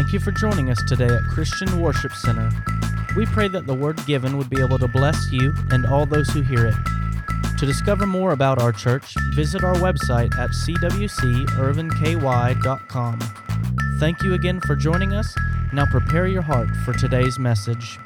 Thank you for joining us today at Christian Worship Center. We pray that the word given would be able to bless you and all those who hear it. To discover more about our church, visit our website at cwcirvinky.com. Thank you again for joining us. Now prepare your heart for today's message.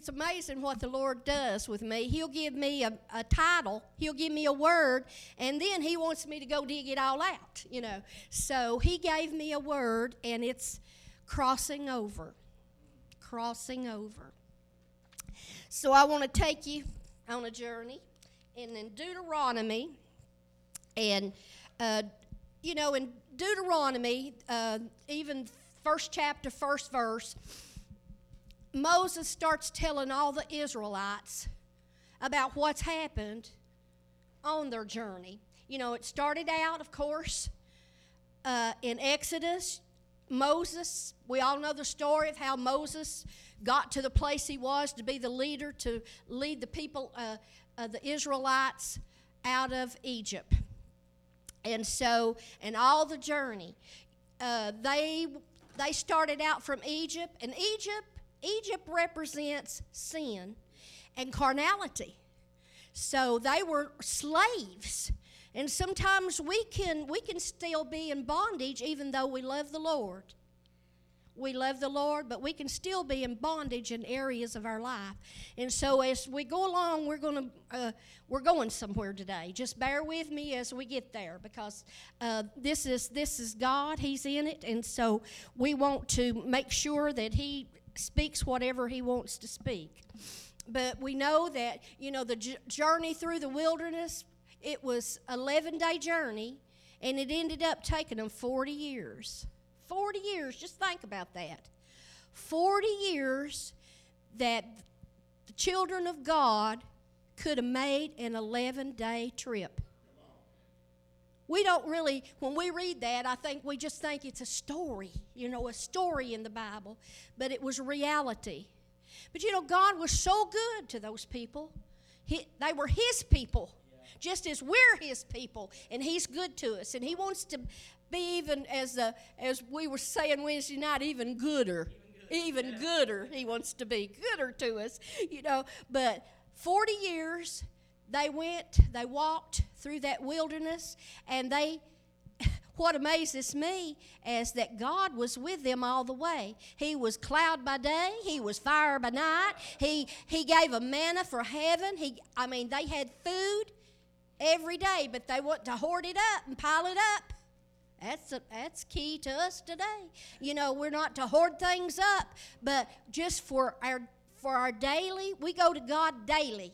It's amazing what the Lord does with me. He'll give me a, a title, He'll give me a word, and then He wants me to go dig it all out, you know. So He gave me a word, and it's crossing over. Crossing over. So I want to take you on a journey. And in Deuteronomy, and uh, you know, in Deuteronomy, uh, even first chapter, first verse, Moses starts telling all the Israelites about what's happened on their journey. You know, it started out, of course, uh, in Exodus. Moses, we all know the story of how Moses got to the place he was to be the leader, to lead the people, uh, uh, the Israelites, out of Egypt. And so, and all the journey, uh, they they started out from Egypt, and Egypt Egypt represents sin and carnality. So they were slaves. And sometimes we can we can still be in bondage even though we love the Lord. We love the Lord, but we can still be in bondage in areas of our life. And so as we go along, we're going to uh, we're going somewhere today. Just bear with me as we get there, because uh, this is this is God. He's in it, and so we want to make sure that He speaks whatever He wants to speak. But we know that you know the j- journey through the wilderness. It was 11 day journey, and it ended up taking them 40 years. 40 years, just think about that. 40 years that the children of God could have made an 11 day trip. We don't really, when we read that, I think we just think it's a story, you know, a story in the Bible, but it was reality. But you know, God was so good to those people. He, they were His people, just as we're His people, and He's good to us. And He wants to be even, as, as we were saying Wednesday night, even gooder. Even gooder. He wants to be gooder to us, you know. But 40 years, they went, they walked through that wilderness, and they what amazes me is that God was with them all the way. He was cloud by day, he was fire by night. He he gave a manna for heaven. He I mean they had food every day, but they want to hoard it up and pile it up. That's a, that's key to us today. You know, we're not to hoard things up, but just for our for our daily, we go to God daily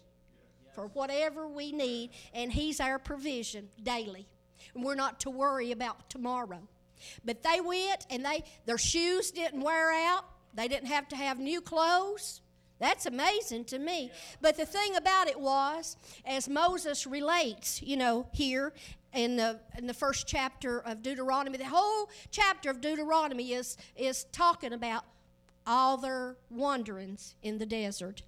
for whatever we need, and He's our provision daily. And we're not to worry about tomorrow. But they went and they their shoes didn't wear out. They didn't have to have new clothes. That's amazing to me. But the thing about it was, as Moses relates, you know, here in the in the first chapter of Deuteronomy, the whole chapter of Deuteronomy is is talking about all their wanderings in the desert.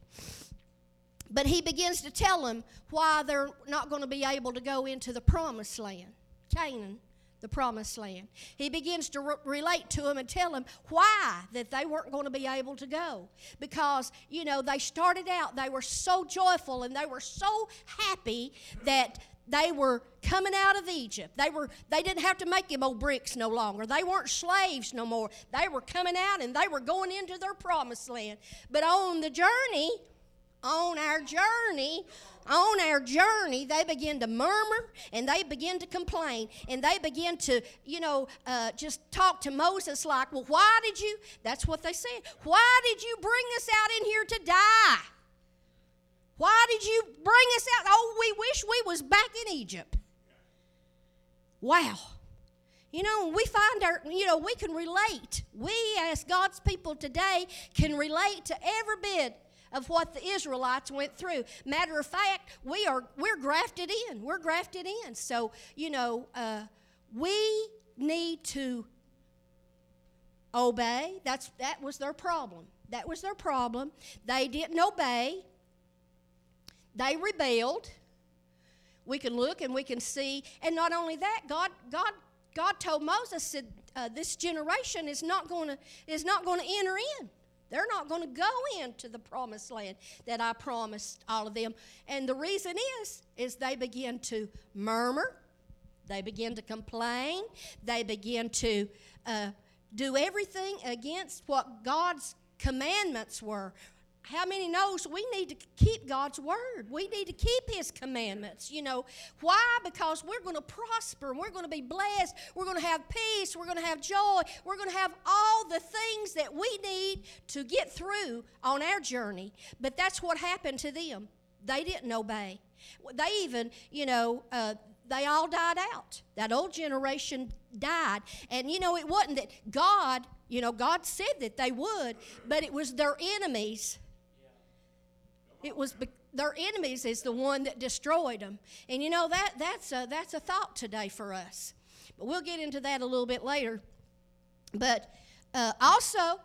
But he begins to tell them why they're not going to be able to go into the promised land, Canaan, the promised land. He begins to re- relate to them and tell them why that they weren't going to be able to go. Because, you know, they started out, they were so joyful and they were so happy that they were coming out of Egypt. They were they didn't have to make them old bricks no longer. They weren't slaves no more. They were coming out and they were going into their promised land. But on the journey, on our journey, on our journey, they begin to murmur and they begin to complain and they begin to, you know, uh, just talk to Moses like, well, why did you? That's what they said. Why did you bring us out in here to die? Why did you bring us out? Oh, we wish we was back in Egypt. Wow. You know, we find our, you know, we can relate. We, as God's people today, can relate to every bit of what the Israelites went through. Matter of fact, we are we're grafted in. We're grafted in. So you know, uh, we need to obey. That's that was their problem. That was their problem. They didn't obey. They rebelled. We can look and we can see, and not only that, God God God told Moses, said, uh, "This generation is not going to is not going to enter in. They're not going to go into the promised land that I promised all of them." And the reason is, is they begin to murmur, they begin to complain, they begin to uh, do everything against what God's commandments were. How many knows we need to keep God's word? We need to keep His commandments. You know why? Because we're going to prosper. and We're going to be blessed. We're going to have peace. We're going to have joy. We're going to have all the things that we need to get through on our journey. But that's what happened to them. They didn't obey. They even, you know, uh, they all died out. That old generation died. And you know, it wasn't that God, you know, God said that they would, but it was their enemies. It was be- their enemies is the one that destroyed them. And you know that that's a, that's a thought today for us. But we'll get into that a little bit later. But uh, also,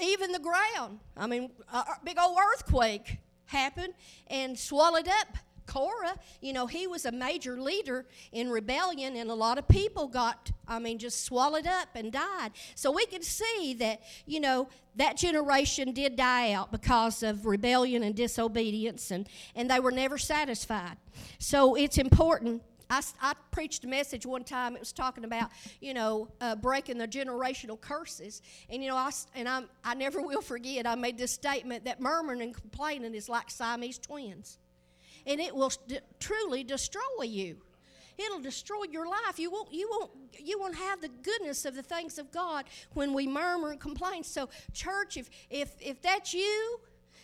even the ground. I mean, a, a big old earthquake happened and swallowed up Korah, you know, he was a major leader in rebellion, and a lot of people got, I mean, just swallowed up and died. So we can see that, you know, that generation did die out because of rebellion and disobedience, and, and they were never satisfied. So it's important. I, I preached a message one time. It was talking about, you know, uh, breaking the generational curses. And, you know, I, and I'm, I never will forget, I made this statement that murmuring and complaining is like Siamese twins and it will truly destroy you. It'll destroy your life. You won't, you won't, you won't have the goodness of the things of God when we murmur and complain. So, church, if if if that's you,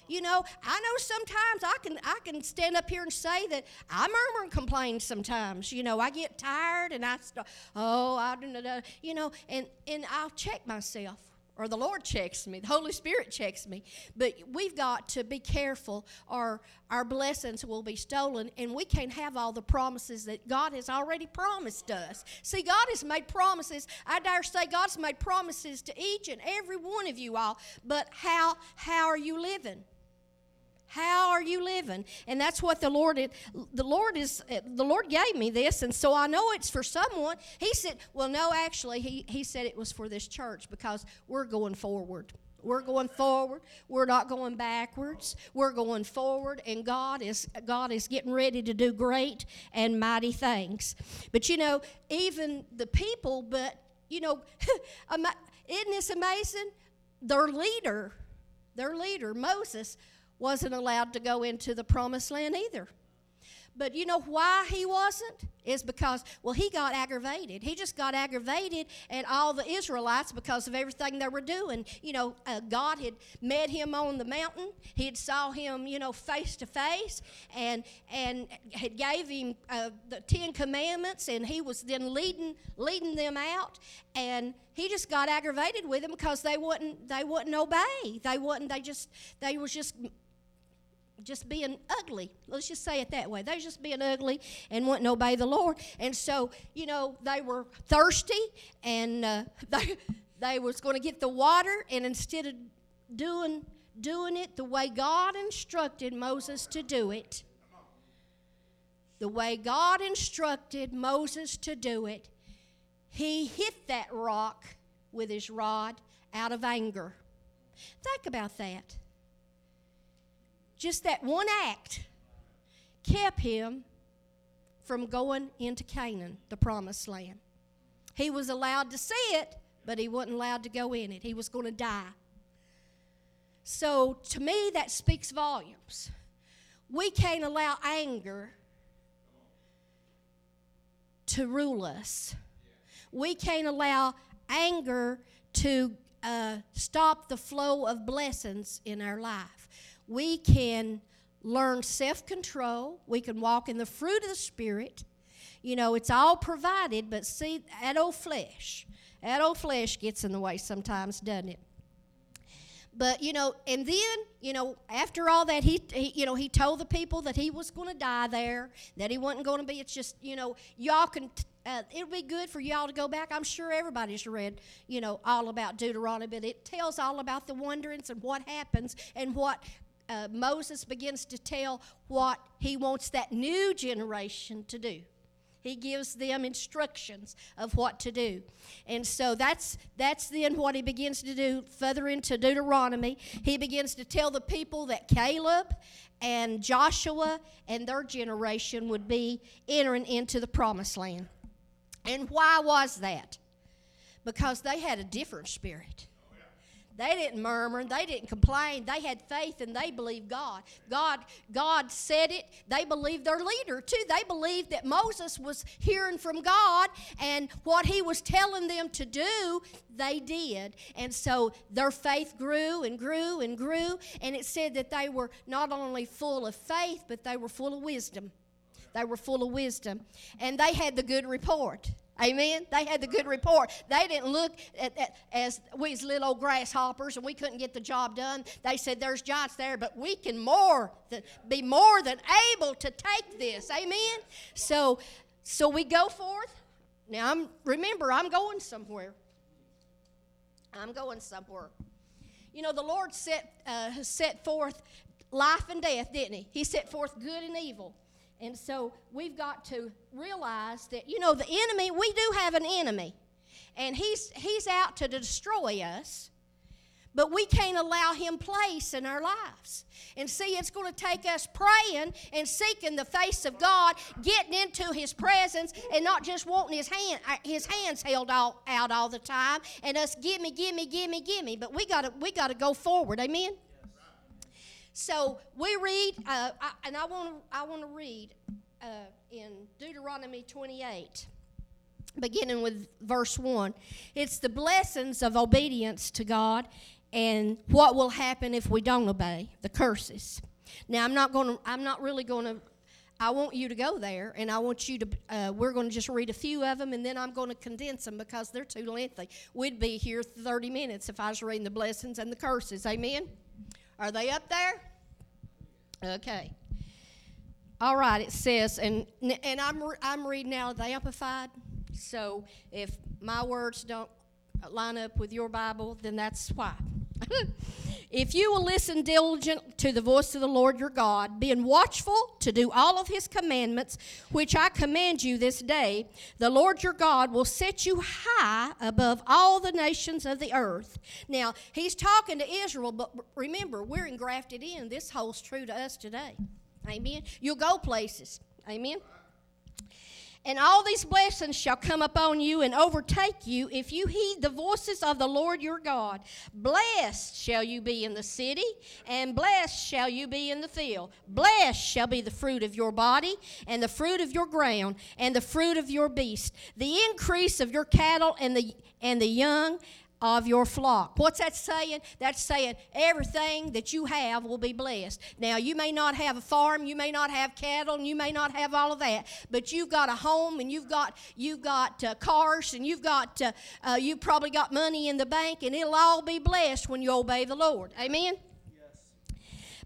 you know, I know sometimes I can I can stand up here and say that I murmur and complain sometimes. You know, I get tired and I start, oh, I don't know, you know, and and I'll check myself or the Lord checks me, the Holy Spirit checks me. But we've got to be careful, or our blessings will be stolen, and we can't have all the promises that God has already promised us. See, God has made promises. I dare say God's made promises to each and every one of you all. But how how are you living? How are you living? And that's what the Lord the Lord is the Lord gave me this and so I know it's for someone. He said, well no actually he he said it was for this church because we're going forward. We're going forward. We're not going backwards. We're going forward and God is God is getting ready to do great and mighty things. But you know, even the people but you know, isn't this amazing? Their leader, their leader Moses wasn't allowed to go into the promised land either. But you know why he wasn't? Is because, well, he got aggravated. He just got aggravated at all the Israelites because of everything they were doing. You know, uh, God had met him on the mountain. He had saw him, you know, face to face, and and had gave him uh, the Ten Commandments, and he was then leading leading them out. And he just got aggravated with them because they wouldn't they wouldn't obey. They wouldn't. They just they was just just being ugly. Let's just say it that way. They just being ugly and wouldn't obey the Lord. And so, you know, they were thirsty and uh, they, they was going to get the water. And instead of doing, doing it the way God instructed Moses to do it, the way God instructed Moses to do it, he hit that rock with his rod out of anger. Think about that. Just that one act kept him from going into Canaan, the promised land. He was allowed to see it, but he wasn't allowed to go in it. He was going to die. So to me, that speaks volumes. We can't allow anger to rule us. We can't allow anger to uh, stop the flow of blessings in our life we can learn self control, we can walk in the fruit of the Spirit. You know, it's all provided, but see, that old flesh, that old flesh gets in the way sometimes, doesn't it? But you know, and then you know, after all that, he, he you know he told the people that he was going to die there, that he wasn't going to be. It's just you know, y'all can. Uh, it'll be good for y'all to go back. I'm sure everybody's read, you know, all about Deuteronomy, but it tells all about the wanderings and what happens and what uh, Moses begins to tell what he wants that new generation to do. He gives them instructions of what to do. And so that's that's then what he begins to do further into Deuteronomy. He begins to tell the people that Caleb and Joshua and their generation would be entering into the promised land. And why was that? Because they had a different spirit. They didn't murmur, and they didn't complain. They had faith and they believed God. God God said it. They believed their leader too. They believed that Moses was hearing from God and what he was telling them to do, they did. And so their faith grew and grew and grew and it said that they were not only full of faith, but they were full of wisdom. They were full of wisdom. And they had the good report. Amen. They had the good report. They didn't look at, at, as we as little old grasshoppers and we couldn't get the job done. They said there's giants there, but we can more than, be more than able to take this. Amen. So so we go forth. Now I'm remember I'm going somewhere. I'm going somewhere. You know the Lord set uh, set forth life and death, didn't He? He set forth good and evil. And so we've got to realize that, you know, the enemy, we do have an enemy. And he's, he's out to destroy us. But we can't allow him place in our lives. And see, it's going to take us praying and seeking the face of God, getting into his presence, and not just wanting his hand uh, his hands held all, out all the time, and us gimme, gimme, gimme, gimme. But we gotta we gotta go forward. Amen. So we read, uh, I, and I want to I want to read uh, in Deuteronomy 28, beginning with verse one. It's the blessings of obedience to God, and what will happen if we don't obey the curses. Now I'm not going to. I'm not really going to. I want you to go there, and I want you to. Uh, we're going to just read a few of them, and then I'm going to condense them because they're too lengthy. We'd be here 30 minutes if I was reading the blessings and the curses. Amen. Are they up there? Okay. All right, it says, and, and I'm, I'm reading out of the Amplified, so if my words don't line up with your Bible, then that's why. If you will listen diligent to the voice of the Lord your God, being watchful to do all of his commandments, which I command you this day, the Lord your God will set you high above all the nations of the earth. Now, he's talking to Israel, but remember, we're engrafted in. This holds true to us today. Amen. You'll go places. Amen. And all these blessings shall come upon you and overtake you if you heed the voices of the Lord your God. Blessed shall you be in the city, and blessed shall you be in the field. Blessed shall be the fruit of your body, and the fruit of your ground, and the fruit of your beast, the increase of your cattle, and the and the young of your flock. What's that saying? That's saying everything that you have will be blessed. Now, you may not have a farm, you may not have cattle, and you may not have all of that, but you've got a home, and you've got you've got uh, cars, and you've got uh, uh, you've probably got money in the bank, and it'll all be blessed when you obey the Lord. Amen. Yes.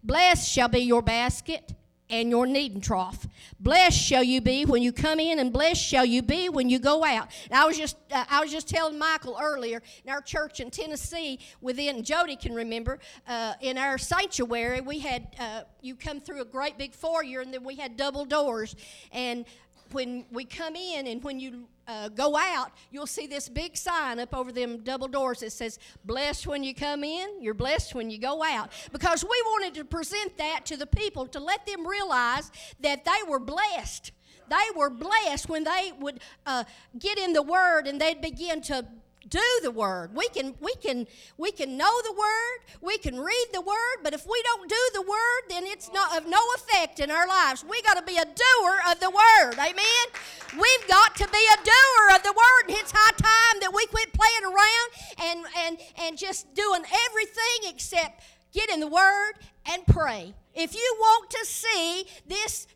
Blessed shall be your basket and your kneading trough. Blessed shall you be when you come in, and blessed shall you be when you go out. And I was just uh, I was just telling Michael earlier in our church in Tennessee, within Jody can remember, uh, in our sanctuary we had uh, you come through a great big foyer, and then we had double doors, and when we come in and when you uh, go out, you'll see this big sign up over them double doors that says, Blessed when you come in, you're blessed when you go out. Because we wanted to present that to the people to let them realize that they were blessed. They were blessed when they would uh, get in the Word and they'd begin to do the word. We can we can we can know the word, we can read the word, but if we don't do the word, then it's not of no effect in our lives. We got to be a doer of the word. Amen. We've got to be a doer of the word. And it's high time that we quit playing around and and and just doing everything except get in the word and pray. If you want to see this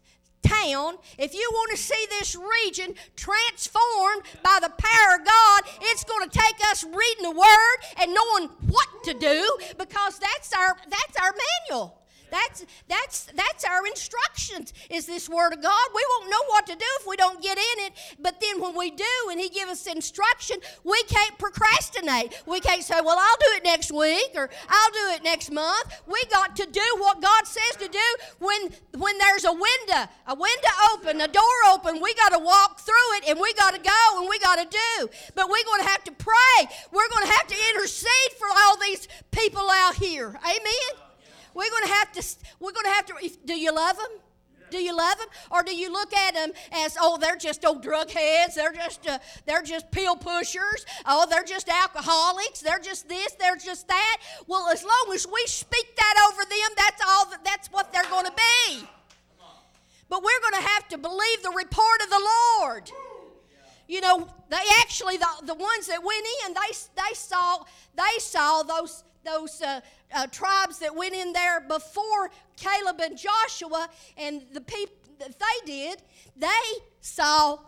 town, if you want to see this region transformed by the power of God, it's going to take us reading the Word and knowing what to do because that's our that's our manual. That's that's that's our instructions. Is this word of God? We won't know what to do if we don't get in it. But then when we do, and He give us instruction, we can't procrastinate. We can't say, "Well, I'll do it next week," or "I'll do it next month." We got to do what God says to do when when there's a window, a window open, a door open. We got to walk through it, and we got to go, and we got to do. But we're going to have to pray. We're going to have to intercede for all these people out here. Amen. We're going to have to. We're going to have to. Do you love them? Do you love them, or do you look at them as oh they're just old drug heads? They're just uh, they're just pill pushers. Oh, they're just alcoholics. They're just this. They're just that. Well, as long as we speak that over them, that's all. That, that's what they're going to be. But we're going to have to believe the report of the Lord. You know, they actually the, the ones that went in, they they saw they saw those those uh, uh, tribes that went in there before Caleb and Joshua, and the people that they did, they saw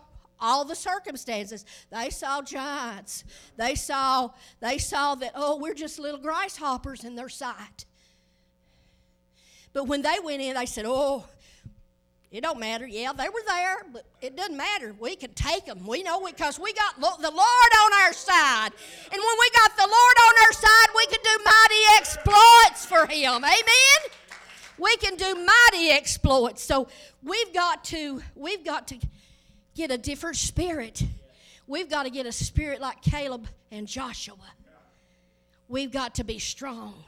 all the circumstances. They saw giants. They saw they saw that oh, we're just little grasshoppers in their sight. But when they went in, they said, "Oh, it don't matter. Yeah, they were there, but it doesn't matter. We can take them. We know because we got the Lord on our side. And when we got the Lord on our side, we can do mighty exploits for Him. Amen. We can do mighty exploits. So we've got to we've got to get a different spirit. We've got to get a spirit like Caleb and Joshua. We've got to be strong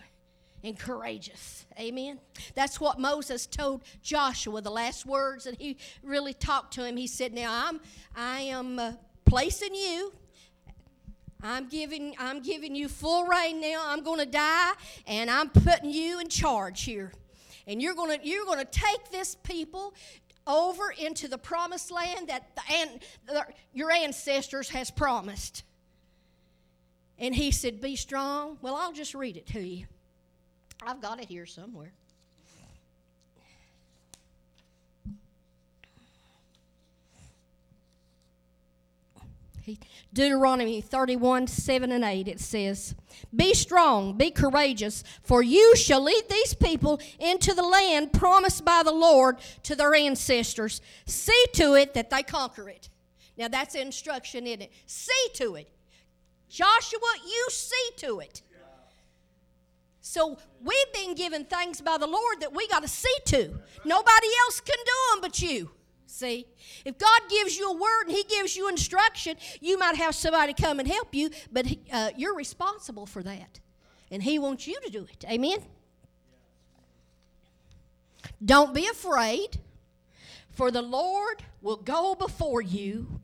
and courageous. Amen. That's what Moses told Joshua. The last words that he really talked to him. He said, "Now I'm I am uh, placing you I'm giving I'm giving you full reign now. I'm going to die and I'm putting you in charge here. And you're going to you're going to take this people over into the promised land that the, and the, your ancestors has promised." And he said, "Be strong." Well, I'll just read it to you. I've got it here somewhere. Deuteronomy 31 7 and 8, it says, Be strong, be courageous, for you shall lead these people into the land promised by the Lord to their ancestors. See to it that they conquer it. Now that's instruction in it. See to it. Joshua, you see to it. So we've been given things by the Lord that we got to see to. Nobody else can do them but you. See, if God gives you a word and He gives you instruction, you might have somebody come and help you, but uh, you're responsible for that. And He wants you to do it. Amen? Don't be afraid, for the Lord will go before you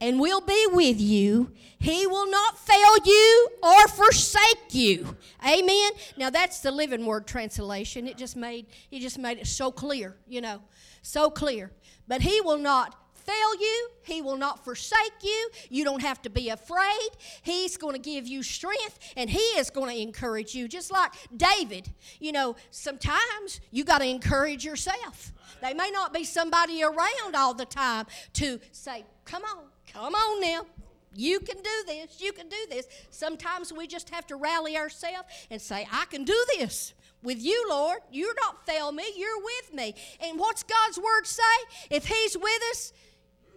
and will be with you. He will not fail you or forsake you. Amen. Now that's the living word translation. It just made it just made it so clear, you know, so clear. But he will not fail you. He will not forsake you. You don't have to be afraid. He's going to give you strength and he is going to encourage you. Just like David, you know, sometimes you got to encourage yourself. They may not be somebody around all the time to say, "Come on, Come on now. You can do this. You can do this. Sometimes we just have to rally ourselves and say, I can do this with you, Lord. You're not fail me. You're with me. And what's God's word say? If He's with us,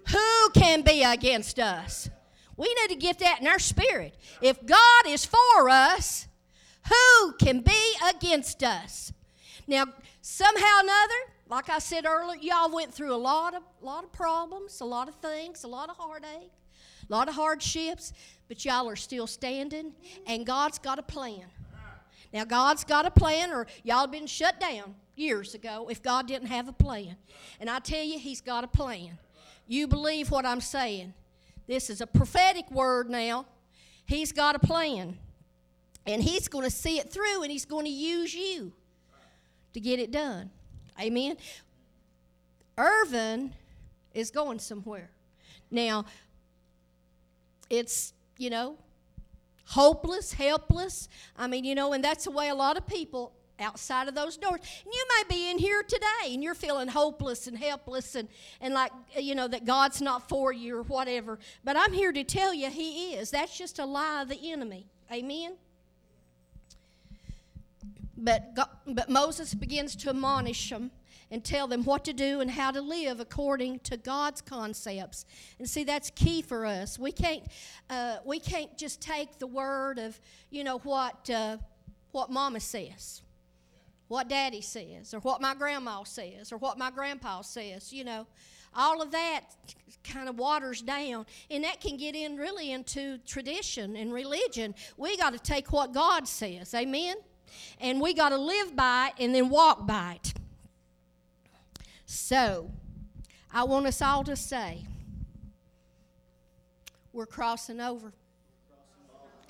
who can be against us? We need to get that in our spirit. If God is for us, who can be against us? Now, somehow or another, like I said earlier, y'all went through a lot of lot of problems, a lot of things, a lot of heartache, a lot of hardships, but y'all are still standing, and God's got a plan. Now, God's got a plan, or y'all been shut down years ago if God didn't have a plan. And I tell you, He's got a plan. You believe what I'm saying. This is a prophetic word now. He's got a plan. And He's going to see it through, and He's going to use you to get it done. Amen. Irvine is going somewhere. Now, it's, you know, hopeless, helpless. I mean, you know, and that's the way a lot of people outside of those doors. And you may be in here today and you're feeling hopeless and helpless and, and like, you know, that God's not for you or whatever. But I'm here to tell you He is. That's just a lie of the enemy. Amen? But, God, but Moses begins to admonish them and tell them what to do and how to live according to God's concepts. And see, that's key for us. We can't, uh, we can't just take the word of, you know, what, uh, what Mama says, what Daddy says, or what my grandma says, or what my grandpa says. You know, all of that kind of waters down, and that can get in really into tradition and religion. We got to take what God says. Amen. And we got to live by it and then walk by it. So, I want us all to say, we're crossing over.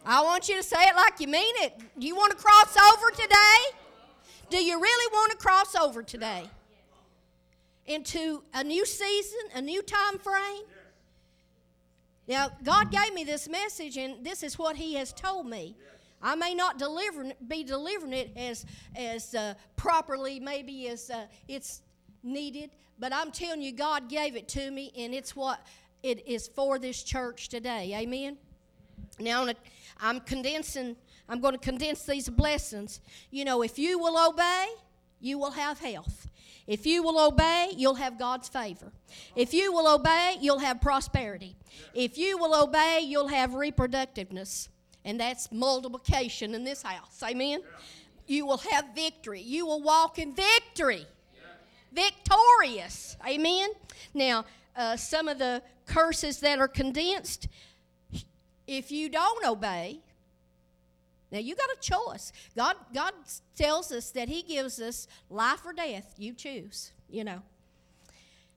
I want you to say it like you mean it. Do you want to cross over today? Do you really want to cross over today? Into a new season, a new time frame? Now, God gave me this message, and this is what He has told me. I may not deliver, be delivering it as, as uh, properly, maybe as uh, it's needed, but I'm telling you, God gave it to me, and it's what it is for this church today. Amen. Now, I'm condensing. I'm going to condense these blessings. You know, if you will obey, you will have health. If you will obey, you'll have God's favor. If you will obey, you'll have prosperity. If you will obey, you'll have reproductiveness. And that's multiplication in this house. Amen. You will have victory. You will walk in victory victorious. Amen. Now, uh, some of the curses that are condensed, if you don't obey, now you got a choice. God, God tells us that He gives us life or death. You choose. You know.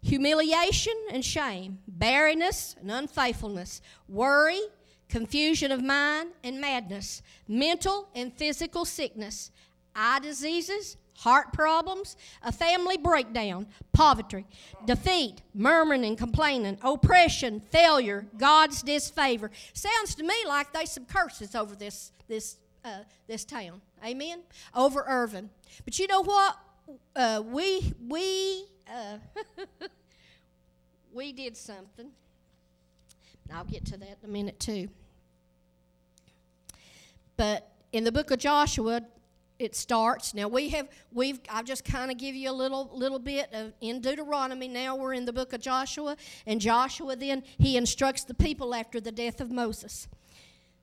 Humiliation and shame, barrenness and unfaithfulness, worry, confusion of mind and madness, mental and physical sickness, eye diseases, heart problems, a family breakdown, poverty, defeat, murmuring and complaining, oppression, failure, God's disfavor. Sounds to me like there's some curses over this this uh, this town. Amen. Over Irvine. But you know what? Uh, we we uh, we did something. I'll get to that in a minute too. But in the book of Joshua, it starts now we have we've i've just kind of give you a little little bit of in deuteronomy now we're in the book of joshua and joshua then he instructs the people after the death of moses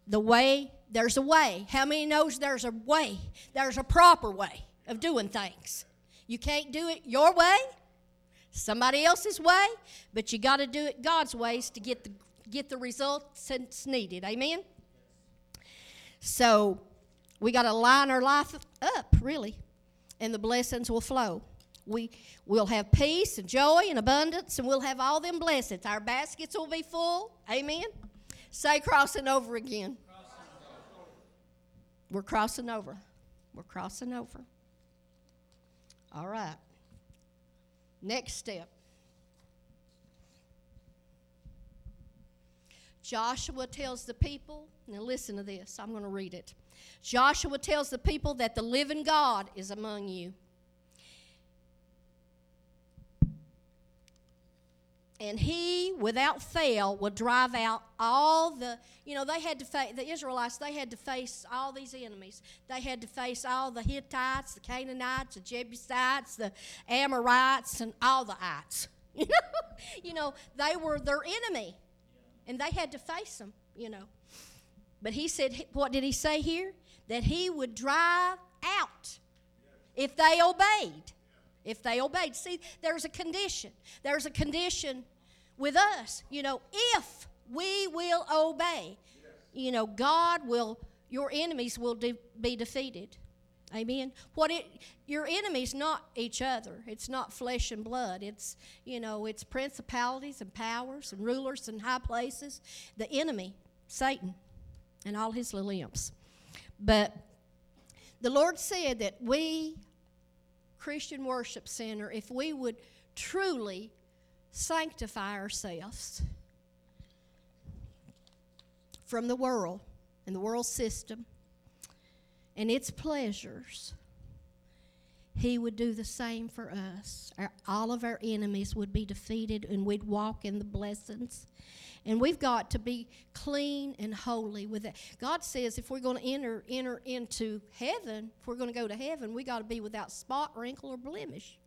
the way there's a way how many knows there's a way there's a proper way of doing things you can't do it your way somebody else's way but you got to do it god's ways to get the get the results that's needed amen so we got to line our life up, really, and the blessings will flow. We will have peace and joy and abundance, and we'll have all them blessings. Our baskets will be full. Amen. Say crossing over again. Crossing over. We're crossing over. We're crossing over. All right. Next step. Joshua tells the people, now listen to this, I'm going to read it. Joshua tells the people that the living God is among you. And he without fail would drive out all the you know they had to face the israelites they had to face all these enemies they had to face all the hittites the canaanites the jebusites the amorites and all the ites you know you know they were their enemy and they had to face them you know but he said what did he say here that he would drive out if they obeyed. If they obeyed. See, there's a condition. There's a condition with us. You know, if we will obey, you know, God will, your enemies will de- be defeated. Amen. What it your enemy's not each other. It's not flesh and blood. It's you know, it's principalities and powers and rulers and high places. The enemy, Satan, and all his little imps. But the Lord said that we, Christian Worship Center, if we would truly sanctify ourselves from the world and the world system and its pleasures, He would do the same for us. Our, all of our enemies would be defeated, and we'd walk in the blessings. And we've got to be clean and holy with it. God says if we're going to enter enter into heaven, if we're going to go to heaven, we got to be without spot, wrinkle, or blemish.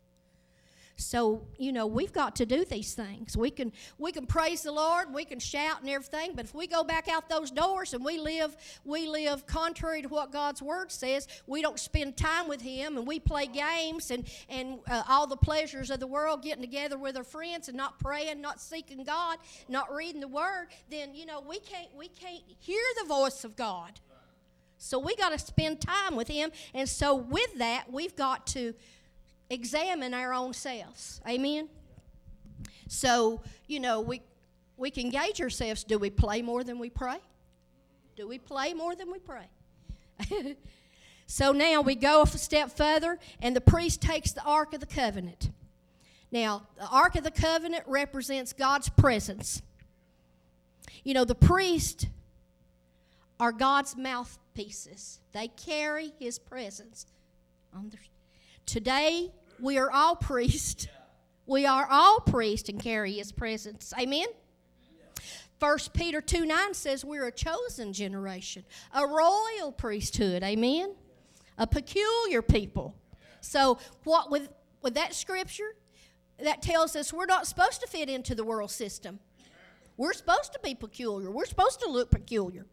So, you know, we've got to do these things. We can we can praise the Lord, we can shout and everything, but if we go back out those doors and we live we live contrary to what God's word says, we don't spend time with him and we play games and and uh, all the pleasures of the world getting together with our friends and not praying, not seeking God, not reading the word, then you know, we can't we can't hear the voice of God. So we got to spend time with him and so with that, we've got to examine our own selves. Amen? So, you know, we, we can gauge ourselves. Do we play more than we pray? Do we play more than we pray? so now we go a step further, and the priest takes the Ark of the Covenant. Now, the Ark of the Covenant represents God's presence. You know, the priest are God's mouthpieces, they carry his presence on their Today, we are all priests. We are all priests and carry his presence. Amen? 1 Peter 2 9 says we're a chosen generation, a royal priesthood. Amen? A peculiar people. So, what with, with that scripture, that tells us we're not supposed to fit into the world system. We're supposed to be peculiar. We're supposed to look peculiar.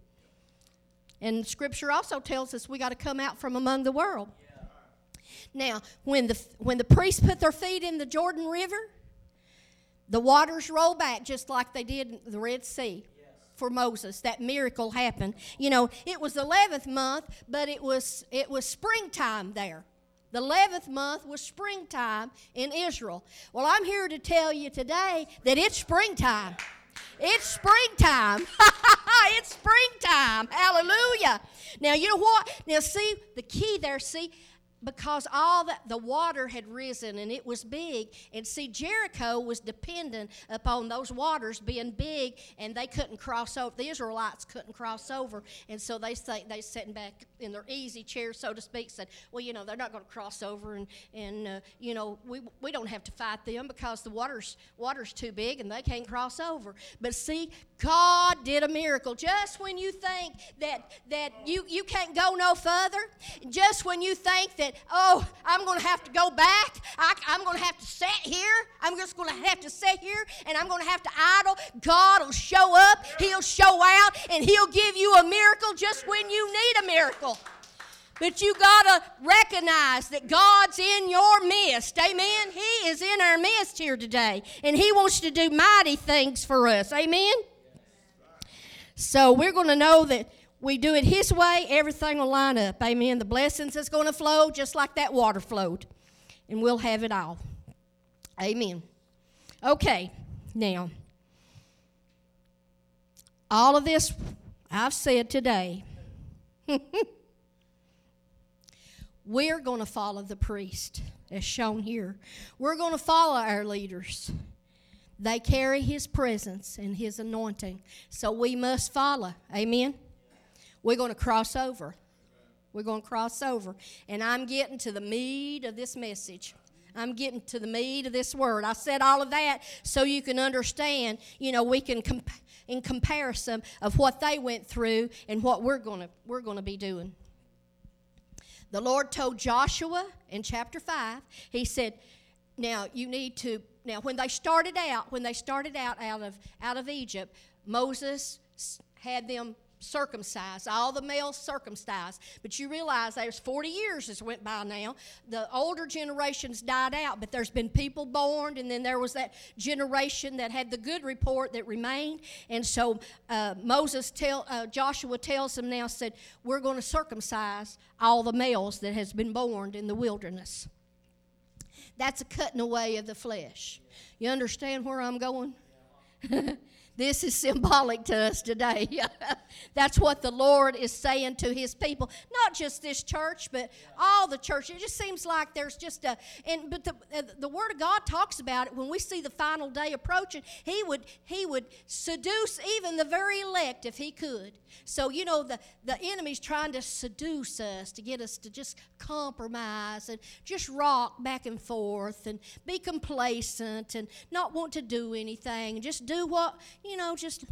And scripture also tells us we got to come out from among the world. Now, when the, when the priests put their feet in the Jordan River, the waters roll back just like they did the Red Sea for Moses. That miracle happened. You know, it was the 11th month, but it was, it was springtime there. The 11th month was springtime in Israel. Well, I'm here to tell you today that it's springtime. It's springtime. it's springtime. Hallelujah. Now, you know what? Now, see, the key there, see, because all that the water had risen and it was big. And see jericho was dependent upon those waters being big and they couldn't cross over the israelites couldn't cross over. And so they say they sitting back in their easy chair so to speak said well you know they're not going to cross over and and uh, you know we, we don't have to fight them because the water's water's too big and they can't cross over. But see god did a miracle just when you think that that you you can't go no further just when you think that oh, I'm going to have to go back. I, am going to have to sit here. I'm just going to have to sit here and I'm going to have to idle. God will show up, He'll show out, and He'll give you a miracle just when you need a miracle. But you got to recognize that God's in your midst. Amen. He is in our midst here today. And He wants to do mighty things for us. Amen. So we're going to know that we do it His way, everything will line up. Amen. The blessings is going to flow just like that water flowed, and we'll have it all. Amen. Okay, now, all of this I've said today, we're going to follow the priest as shown here. We're going to follow our leaders. They carry his presence and his anointing. So we must follow. Amen. We're going to cross over. We're going to cross over. And I'm getting to the meat of this message. I'm getting to the meat of this word. I said all of that so you can understand, you know, we can comp- in comparison of what they went through and what we're going to we're going to be doing. The Lord told Joshua in chapter 5, he said, "Now you need to now when they started out, when they started out out of out of Egypt, Moses had them circumcised, all the males circumcised. But you realize there's 40 years has went by now. The older generations died out, but there's been people born, and then there was that generation that had the good report that remained. And so uh, Moses tell uh, Joshua tells them now said, "We're going to circumcise all the males that has been born in the wilderness." That's a cutting away of the flesh. You understand where I'm going? This is symbolic to us today. That's what the Lord is saying to his people. Not just this church, but all the churches. It just seems like there's just a and but the uh, the word of God talks about it when we see the final day approaching. He would he would seduce even the very elect if he could. So you know the the enemy's trying to seduce us to get us to just compromise and just rock back and forth and be complacent and not want to do anything and just do what you know, just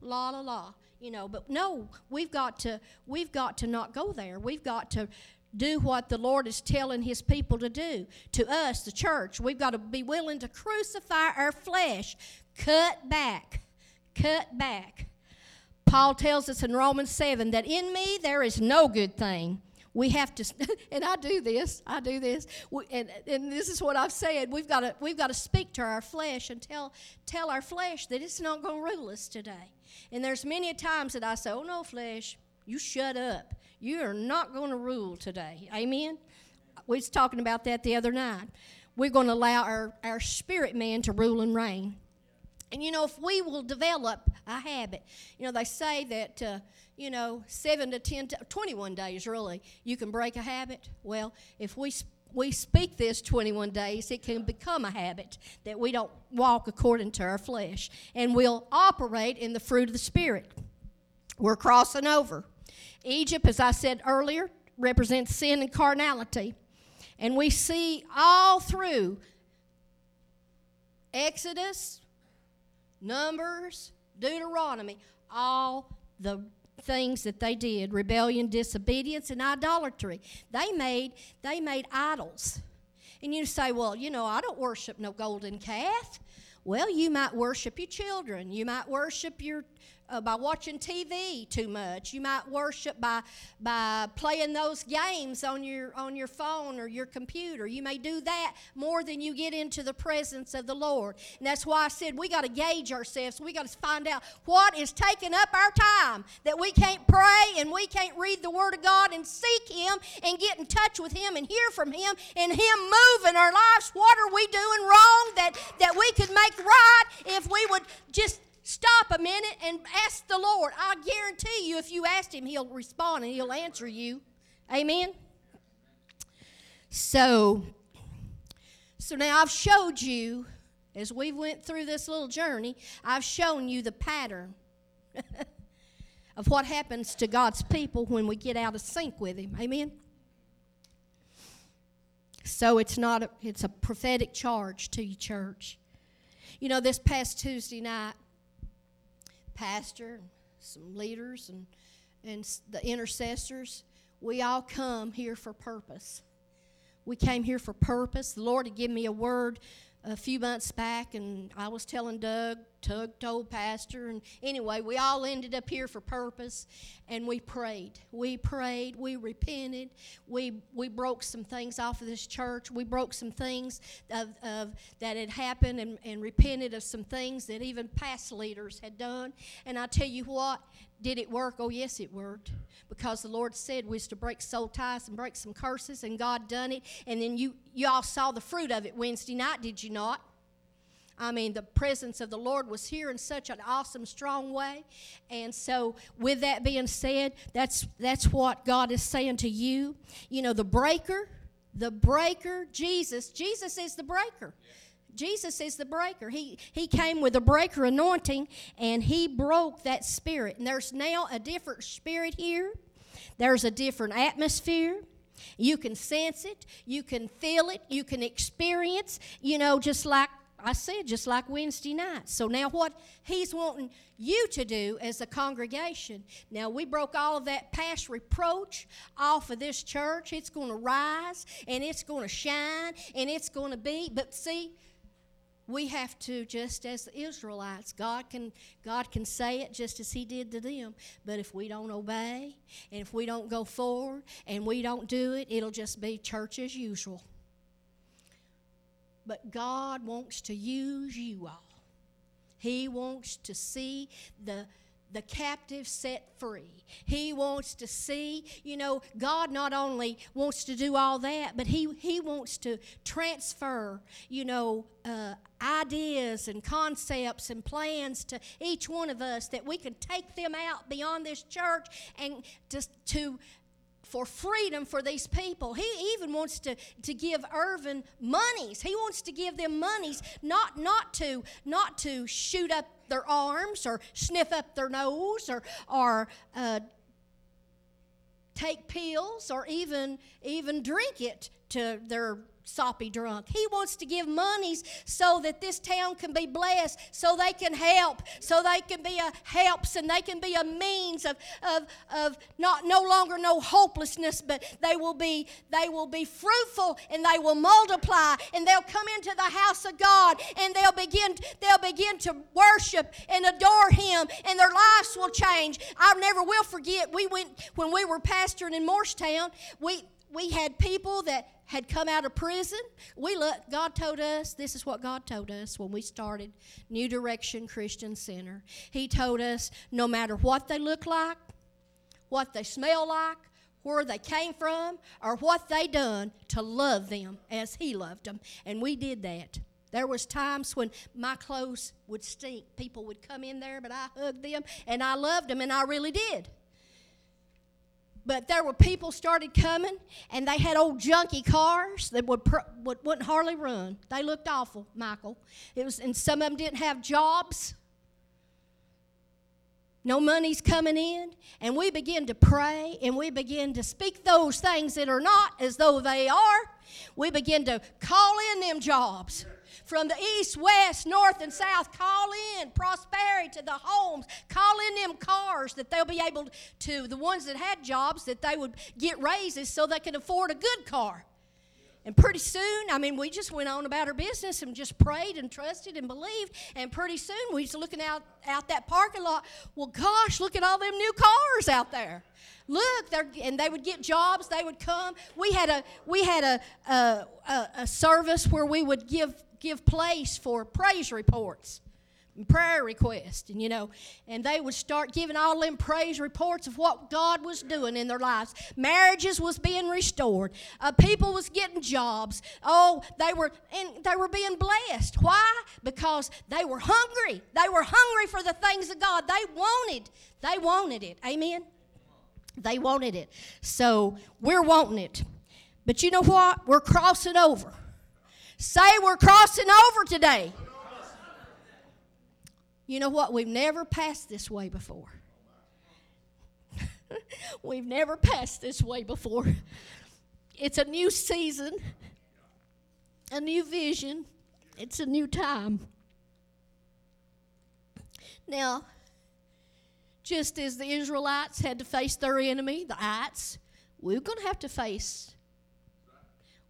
la la la, you know. But no, we've got to we've got to not go there. We've got to do what the Lord is telling His people to do. To us, the church, we've got to be willing to crucify our flesh, cut back, cut back. Paul tells us in Romans 7 that in me there is no good thing we have to and i do this i do this. We, and, and this is what i've said we've got to we've got to speak to our flesh and tell tell our flesh that it's not going to rule us today. And there's many times that i say oh no flesh you shut up. You are not going to rule today. Amen? We was talking about that the other night. We're going to allow our, our spirit man to rule and reign and you know, if we will develop a habit, you know, they say that, uh, you know, seven to 10, to 21 days really, you can break a habit. Well, if we, we speak this 21 days, it can become a habit that we don't walk according to our flesh. And we'll operate in the fruit of the Spirit. We're crossing over. Egypt, as I said earlier, represents sin and carnality. And we see all through Exodus, Numbers, Deuteronomy, all the things that they did rebellion disobedience and idolatry. They made they made idols. And you say well you know i don't worship no golden calf. Well you might worship your children. You might worship your uh, by watching TV too much. You might worship by by playing those games on your on your phone or your computer. You may do that more than you get into the presence of the Lord. And that's why I said we got to gauge ourselves. We got to find out what is taking up our time that we can't pray and we can't read the Word of God and seek Him and get in touch with Him and hear from Him and Him move in our lives. What are we doing wrong that that we could make right if we would just Stop a minute and ask the Lord. I guarantee you, if you ask Him, He'll respond and He'll answer you. Amen. So, so now I've showed you as we went through this little journey. I've shown you the pattern of what happens to God's people when we get out of sync with Him. Amen. So it's not a, it's a prophetic charge to you, church. You know, this past Tuesday night, pastor, some leaders, and, and the intercessors, we all come here for purpose. We came here for purpose. The Lord had given me a word a few months back, and I was telling Doug, Doug told Pastor, and anyway, we all ended up here for purpose, and we prayed. We prayed. We repented. We we broke some things off of this church. We broke some things of, of that had happened, and, and repented of some things that even past leaders had done. And I tell you what, did it work? Oh yes, it worked because the Lord said we was to break soul ties and break some curses, and God done it. And then you you all saw the fruit of it Wednesday night, did you not? I mean, the presence of the Lord was here in such an awesome, strong way. And so, with that being said, that's that's what God is saying to you. You know, the breaker, the breaker, Jesus. Jesus is the breaker. Jesus is the breaker. He, he came with a breaker anointing and he broke that spirit. And there's now a different spirit here, there's a different atmosphere. You can sense it, you can feel it, you can experience, you know, just like I said, just like Wednesday night. So now, what he's wanting you to do as a congregation. Now, we broke all of that past reproach off of this church. It's going to rise and it's going to shine and it's going to be. But see, we have to just as the israelites god can god can say it just as he did to them but if we don't obey and if we don't go forward and we don't do it it'll just be church as usual but god wants to use you all he wants to see the the captive set free. He wants to see, you know, God not only wants to do all that, but He, he wants to transfer, you know, uh, ideas and concepts and plans to each one of us that we can take them out beyond this church and just to for freedom for these people. He even wants to, to give Irvine monies. He wants to give them monies, not not to not to shoot up their arms or sniff up their nose or or uh, take pills or even even drink it to their soppy drunk. He wants to give monies so that this town can be blessed, so they can help, so they can be a helps and they can be a means of, of, of not no longer no hopelessness, but they will be they will be fruitful and they will multiply and they'll come into the house of God and they'll begin they'll begin to worship and adore him and their lives will change. I never will forget we went when we were pastoring in Morristown, we we had people that had come out of prison. We look, God told us, this is what God told us when we started New Direction Christian Center. He told us no matter what they look like, what they smell like, where they came from, or what they done to love them as he loved them. And we did that. There was times when my clothes would stink. People would come in there, but I hugged them and I loved them and I really did. But there were people started coming, and they had old junky cars that would, would wouldn't hardly run. They looked awful, Michael. It was, and some of them didn't have jobs. No money's coming in, and we begin to pray and we begin to speak those things that are not as though they are. We begin to call in them jobs from the east, west, north, and south. Call in prosperity to the homes. Call in them cars that they'll be able to, the ones that had jobs, that they would get raises so they could afford a good car. And pretty soon, I mean, we just went on about our business and just prayed and trusted and believed. And pretty soon, we was looking out out that parking lot. Well, gosh, look at all them new cars out there. Look, they're, and they would get jobs. They would come. We had a we had a a, a, a service where we would give give place for praise reports and prayer requests and you know and they would start giving all them praise reports of what god was doing in their lives. Marriages was being restored. Uh, people was getting jobs. Oh they were and they were being blessed. Why? Because they were hungry. They were hungry for the things of god they wanted. They wanted it. Amen? They wanted it. So we're wanting it. But you know what? We're crossing over Say we're crossing over today. You know what? We've never passed this way before. We've never passed this way before. It's a new season, a new vision, it's a new time. Now, just as the Israelites had to face their enemy, the ites, we're going to have to face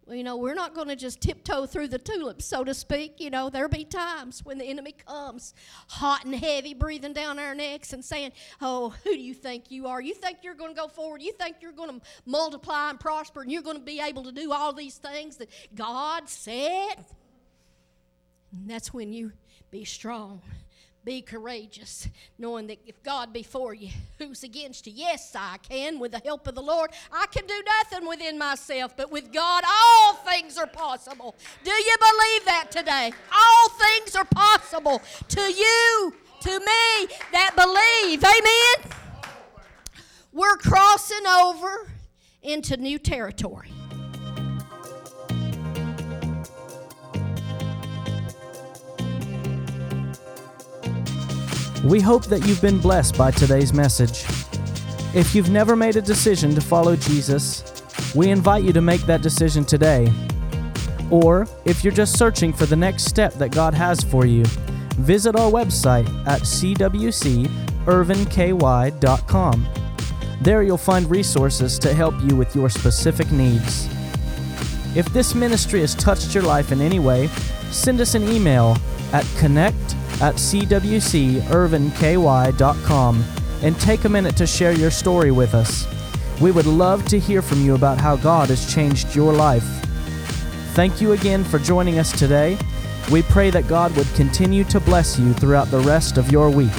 you know, we're not going to just tiptoe through the tulips, so to speak. You know, there'll be times when the enemy comes hot and heavy, breathing down our necks and saying, Oh, who do you think you are? You think you're going to go forward? You think you're going to multiply and prosper and you're going to be able to do all these things that God said? And that's when you be strong be courageous, knowing that if God be for you, who's against you? Yes, I can with the help of the Lord. I can do nothing within myself, but with God, all things are possible. Do you believe that today? All things are possible to you, to me that believe. Amen? We're crossing over into new territory. We hope that you've been blessed by today's message. If you've never made a decision to follow Jesus, we invite you to make that decision today. Or if you're just searching for the next step that God has for you, visit our website at cwcirvinky.com. There you'll find resources to help you with your specific needs. If this ministry has touched your life in any way, send us an email at connect at cwcirvinky.com and take a minute to share your story with us. We would love to hear from you about how God has changed your life. Thank you again for joining us today. We pray that God would continue to bless you throughout the rest of your week.